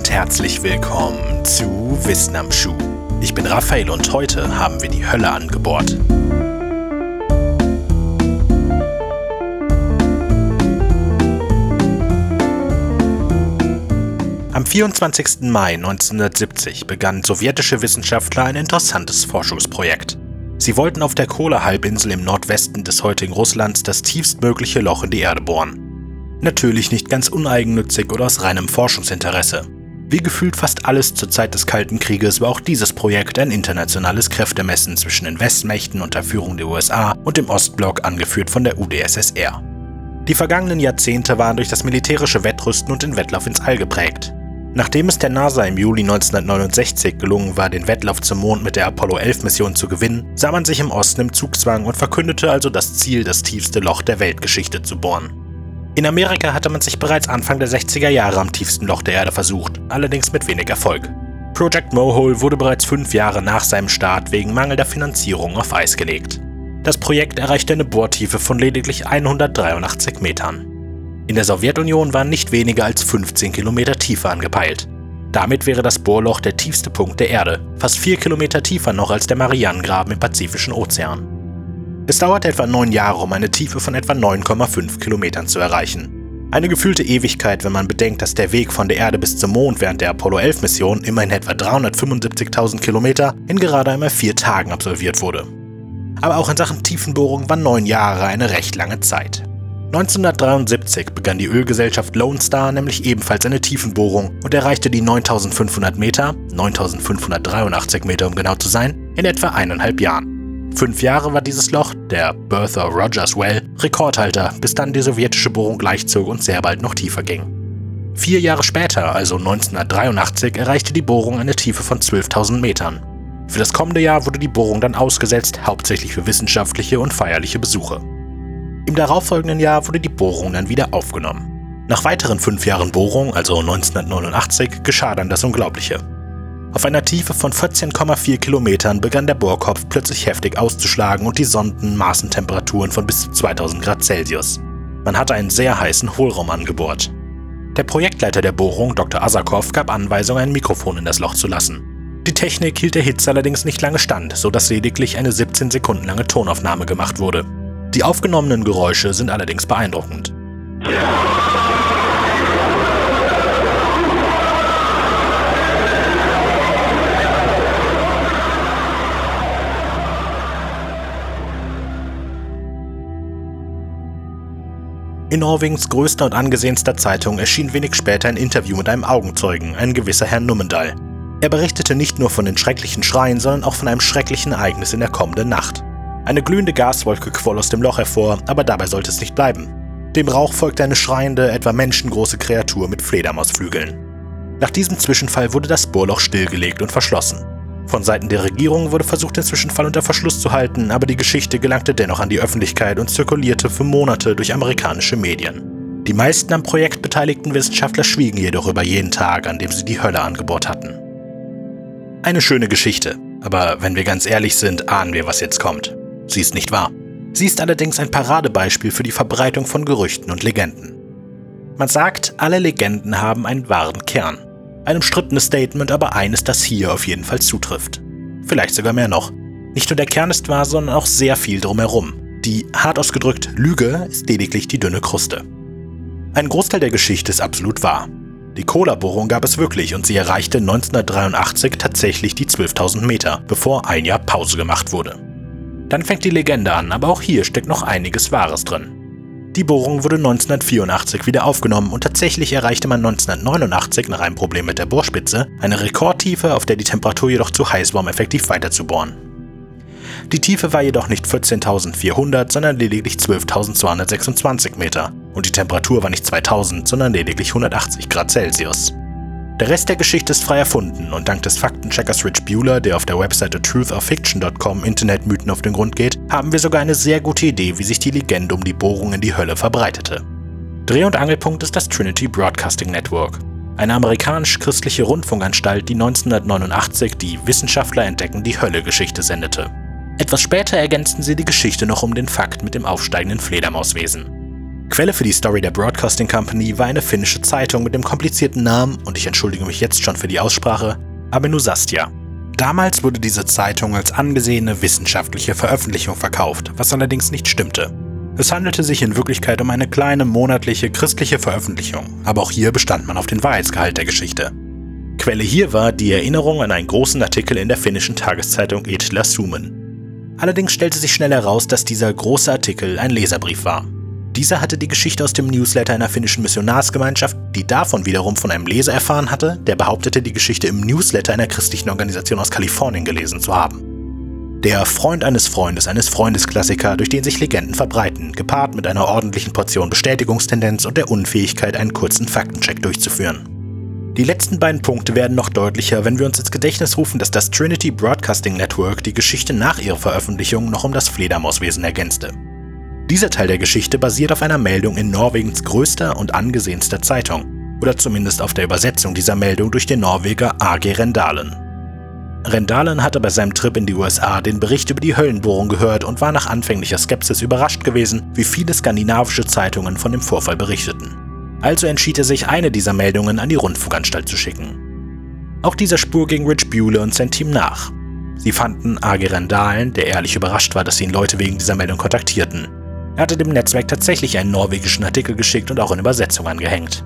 und herzlich willkommen zu Wissen am Schuh. Ich bin Raphael und heute haben wir die Hölle angebohrt. Am 24. Mai 1970 begannen sowjetische Wissenschaftler ein interessantes Forschungsprojekt. Sie wollten auf der Kola-Halbinsel im Nordwesten des heutigen Russlands das tiefstmögliche Loch in die Erde bohren. Natürlich nicht ganz uneigennützig oder aus reinem Forschungsinteresse. Wie gefühlt fast alles zur Zeit des Kalten Krieges war auch dieses Projekt ein internationales Kräftemessen zwischen den Westmächten unter Führung der USA und dem Ostblock angeführt von der UdSSR. Die vergangenen Jahrzehnte waren durch das militärische Wettrüsten und den Wettlauf ins All geprägt. Nachdem es der NASA im Juli 1969 gelungen war, den Wettlauf zum Mond mit der Apollo 11 Mission zu gewinnen, sah man sich im Osten im Zugzwang und verkündete also das Ziel, das tiefste Loch der Weltgeschichte zu bohren. In Amerika hatte man sich bereits Anfang der 60er Jahre am tiefsten Loch der Erde versucht, allerdings mit wenig Erfolg. Project Mohole wurde bereits fünf Jahre nach seinem Start wegen mangelnder Finanzierung auf Eis gelegt. Das Projekt erreichte eine Bohrtiefe von lediglich 183 Metern. In der Sowjetunion waren nicht weniger als 15 Kilometer Tiefe angepeilt. Damit wäre das Bohrloch der tiefste Punkt der Erde, fast vier Kilometer tiefer noch als der Marianengraben im Pazifischen Ozean. Es dauerte etwa neun Jahre, um eine Tiefe von etwa 9,5 Kilometern zu erreichen. Eine gefühlte Ewigkeit, wenn man bedenkt, dass der Weg von der Erde bis zum Mond während der Apollo 11 Mission immerhin etwa 375.000 Kilometer in gerade einmal vier Tagen absolviert wurde. Aber auch in Sachen Tiefenbohrung war neun Jahre eine recht lange Zeit. 1973 begann die Ölgesellschaft Lone Star nämlich ebenfalls eine Tiefenbohrung und erreichte die 9500 Meter, 9583 Meter um genau zu sein, in etwa eineinhalb Jahren. Fünf Jahre war dieses Loch, der Bertha Rogers Well, Rekordhalter, bis dann die sowjetische Bohrung gleichzog und sehr bald noch tiefer ging. Vier Jahre später, also 1983, erreichte die Bohrung eine Tiefe von 12.000 Metern. Für das kommende Jahr wurde die Bohrung dann ausgesetzt, hauptsächlich für wissenschaftliche und feierliche Besuche. Im darauffolgenden Jahr wurde die Bohrung dann wieder aufgenommen. Nach weiteren fünf Jahren Bohrung, also 1989, geschah dann das Unglaubliche. Auf einer Tiefe von 14,4 Kilometern begann der Bohrkopf plötzlich heftig auszuschlagen und die Sonden maßen Temperaturen von bis zu 2000 Grad Celsius. Man hatte einen sehr heißen Hohlraum angebohrt. Der Projektleiter der Bohrung, Dr. Asakov, gab Anweisung, ein Mikrofon in das Loch zu lassen. Die Technik hielt der Hitze allerdings nicht lange stand, so dass lediglich eine 17 Sekunden lange Tonaufnahme gemacht wurde. Die aufgenommenen Geräusche sind allerdings beeindruckend. In Norwegens größter und angesehenster Zeitung erschien wenig später ein Interview mit einem Augenzeugen, ein gewisser Herr Nummendal. Er berichtete nicht nur von den schrecklichen Schreien, sondern auch von einem schrecklichen Ereignis in der kommenden Nacht. Eine glühende Gaswolke quoll aus dem Loch hervor, aber dabei sollte es nicht bleiben. Dem Rauch folgte eine schreiende, etwa menschengroße Kreatur mit Fledermausflügeln. Nach diesem Zwischenfall wurde das Bohrloch stillgelegt und verschlossen. Von Seiten der Regierung wurde versucht, den Zwischenfall unter Verschluss zu halten, aber die Geschichte gelangte dennoch an die Öffentlichkeit und zirkulierte für Monate durch amerikanische Medien. Die meisten am Projekt beteiligten Wissenschaftler schwiegen jedoch über jeden Tag, an dem sie die Hölle angebohrt hatten. Eine schöne Geschichte, aber wenn wir ganz ehrlich sind, ahnen wir, was jetzt kommt. Sie ist nicht wahr. Sie ist allerdings ein Paradebeispiel für die Verbreitung von Gerüchten und Legenden. Man sagt, alle Legenden haben einen wahren Kern. Ein umstrittenes Statement, aber eines, das hier auf jeden Fall zutrifft. Vielleicht sogar mehr noch. Nicht nur der Kern ist wahr, sondern auch sehr viel drumherum. Die, hart ausgedrückt, Lüge ist lediglich die dünne Kruste. Ein Großteil der Geschichte ist absolut wahr. Die Cola-Bohrung gab es wirklich und sie erreichte 1983 tatsächlich die 12.000 Meter, bevor ein Jahr Pause gemacht wurde. Dann fängt die Legende an, aber auch hier steckt noch einiges Wahres drin. Die Bohrung wurde 1984 wieder aufgenommen und tatsächlich erreichte man 1989 nach einem Problem mit der Bohrspitze eine Rekordtiefe, auf der die Temperatur jedoch zu heiß war, um effektiv weiterzubohren. Die Tiefe war jedoch nicht 14.400, sondern lediglich 12.226 Meter und die Temperatur war nicht 2000, sondern lediglich 180 Grad Celsius. Der Rest der Geschichte ist frei erfunden und dank des Faktencheckers Rich Bueller, der auf der Webseite truthorfiction.com Internetmythen auf den Grund geht, haben wir sogar eine sehr gute Idee, wie sich die Legende um die Bohrung in die Hölle verbreitete. Dreh- und Angelpunkt ist das Trinity Broadcasting Network, eine amerikanisch-christliche Rundfunkanstalt, die 1989 die Wissenschaftler entdecken die Hölle-Geschichte sendete. Etwas später ergänzten sie die Geschichte noch um den Fakt mit dem aufsteigenden Fledermauswesen. Quelle für die Story der Broadcasting Company war eine finnische Zeitung mit dem komplizierten Namen, und ich entschuldige mich jetzt schon für die Aussprache, Amenusastia. Damals wurde diese Zeitung als angesehene wissenschaftliche Veröffentlichung verkauft, was allerdings nicht stimmte. Es handelte sich in Wirklichkeit um eine kleine monatliche christliche Veröffentlichung, aber auch hier bestand man auf den Wahrheitsgehalt der Geschichte. Quelle hier war die Erinnerung an einen großen Artikel in der finnischen Tageszeitung Etla Sumen. Allerdings stellte sich schnell heraus, dass dieser große Artikel ein Leserbrief war. Dieser hatte die Geschichte aus dem Newsletter einer finnischen Missionarsgemeinschaft, die davon wiederum von einem Leser erfahren hatte, der behauptete, die Geschichte im Newsletter einer christlichen Organisation aus Kalifornien gelesen zu haben. Der Freund eines Freundes eines Freundesklassiker, durch den sich Legenden verbreiten, gepaart mit einer ordentlichen Portion Bestätigungstendenz und der Unfähigkeit, einen kurzen Faktencheck durchzuführen. Die letzten beiden Punkte werden noch deutlicher, wenn wir uns ins Gedächtnis rufen, dass das Trinity Broadcasting Network die Geschichte nach ihrer Veröffentlichung noch um das Fledermauswesen ergänzte. Dieser Teil der Geschichte basiert auf einer Meldung in Norwegens größter und angesehenster Zeitung, oder zumindest auf der Übersetzung dieser Meldung durch den Norweger A.G. Rendalen. Rendalen hatte bei seinem Trip in die USA den Bericht über die Höllenbohrung gehört und war nach anfänglicher Skepsis überrascht gewesen, wie viele skandinavische Zeitungen von dem Vorfall berichteten. Also entschied er sich, eine dieser Meldungen an die Rundfunkanstalt zu schicken. Auch dieser Spur ging Rich Bueller und sein Team nach. Sie fanden A.G. Rendalen, der ehrlich überrascht war, dass ihn Leute wegen dieser Meldung kontaktierten. Er hatte dem Netzwerk tatsächlich einen norwegischen Artikel geschickt und auch in Übersetzung angehängt.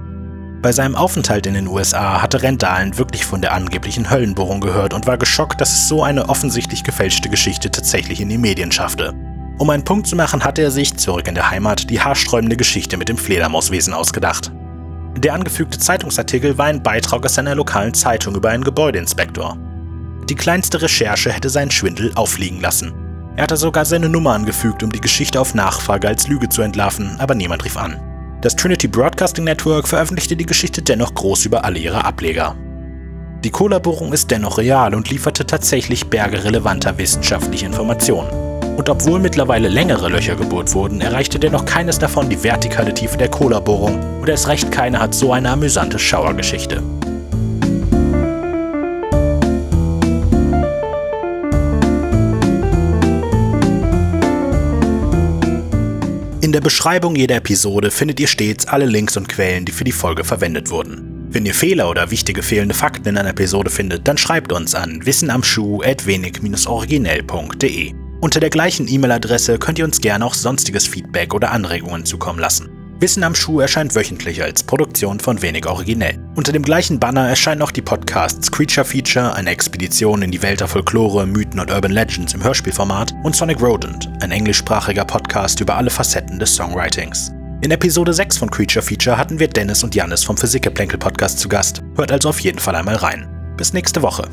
Bei seinem Aufenthalt in den USA hatte Rendalen wirklich von der angeblichen Höllenbohrung gehört und war geschockt, dass es so eine offensichtlich gefälschte Geschichte tatsächlich in die Medien schaffte. Um einen Punkt zu machen, hatte er sich, zurück in der Heimat, die haarsträubende Geschichte mit dem Fledermauswesen ausgedacht. Der angefügte Zeitungsartikel war ein Beitrag aus seiner lokalen Zeitung über einen Gebäudeinspektor. Die kleinste Recherche hätte seinen Schwindel auffliegen lassen. Er hatte sogar seine Nummer angefügt, um die Geschichte auf Nachfrage als Lüge zu entlarven, aber niemand rief an. Das Trinity Broadcasting Network veröffentlichte die Geschichte dennoch groß über alle ihre Ableger. Die Kollaborung ist dennoch real und lieferte tatsächlich Berge relevanter wissenschaftlicher Informationen. Und obwohl mittlerweile längere Löcher gebohrt wurden, erreichte dennoch keines davon die vertikale Tiefe der Kollaborung und erst recht keine hat so eine amüsante Schauergeschichte. Der Beschreibung jeder Episode findet ihr stets alle Links und Quellen, die für die Folge verwendet wurden. Wenn ihr Fehler oder wichtige fehlende Fakten in einer Episode findet, dann schreibt uns an wissenamschuh.wenig-originell.de. Unter der gleichen E-Mail-Adresse könnt ihr uns gerne auch sonstiges Feedback oder Anregungen zukommen lassen. Wissen am Schuh erscheint wöchentlich als Produktion von Wenig Originell. Unter dem gleichen Banner erscheinen auch die Podcasts Creature Feature, eine Expedition in die Welt der Folklore, Mythen und Urban Legends im Hörspielformat und Sonic Rodent, ein englischsprachiger Podcast über alle Facetten des Songwritings. In Episode 6 von Creature Feature hatten wir Dennis und Janis vom Physikgeplänkel Podcast zu Gast. Hört also auf jeden Fall einmal rein. Bis nächste Woche.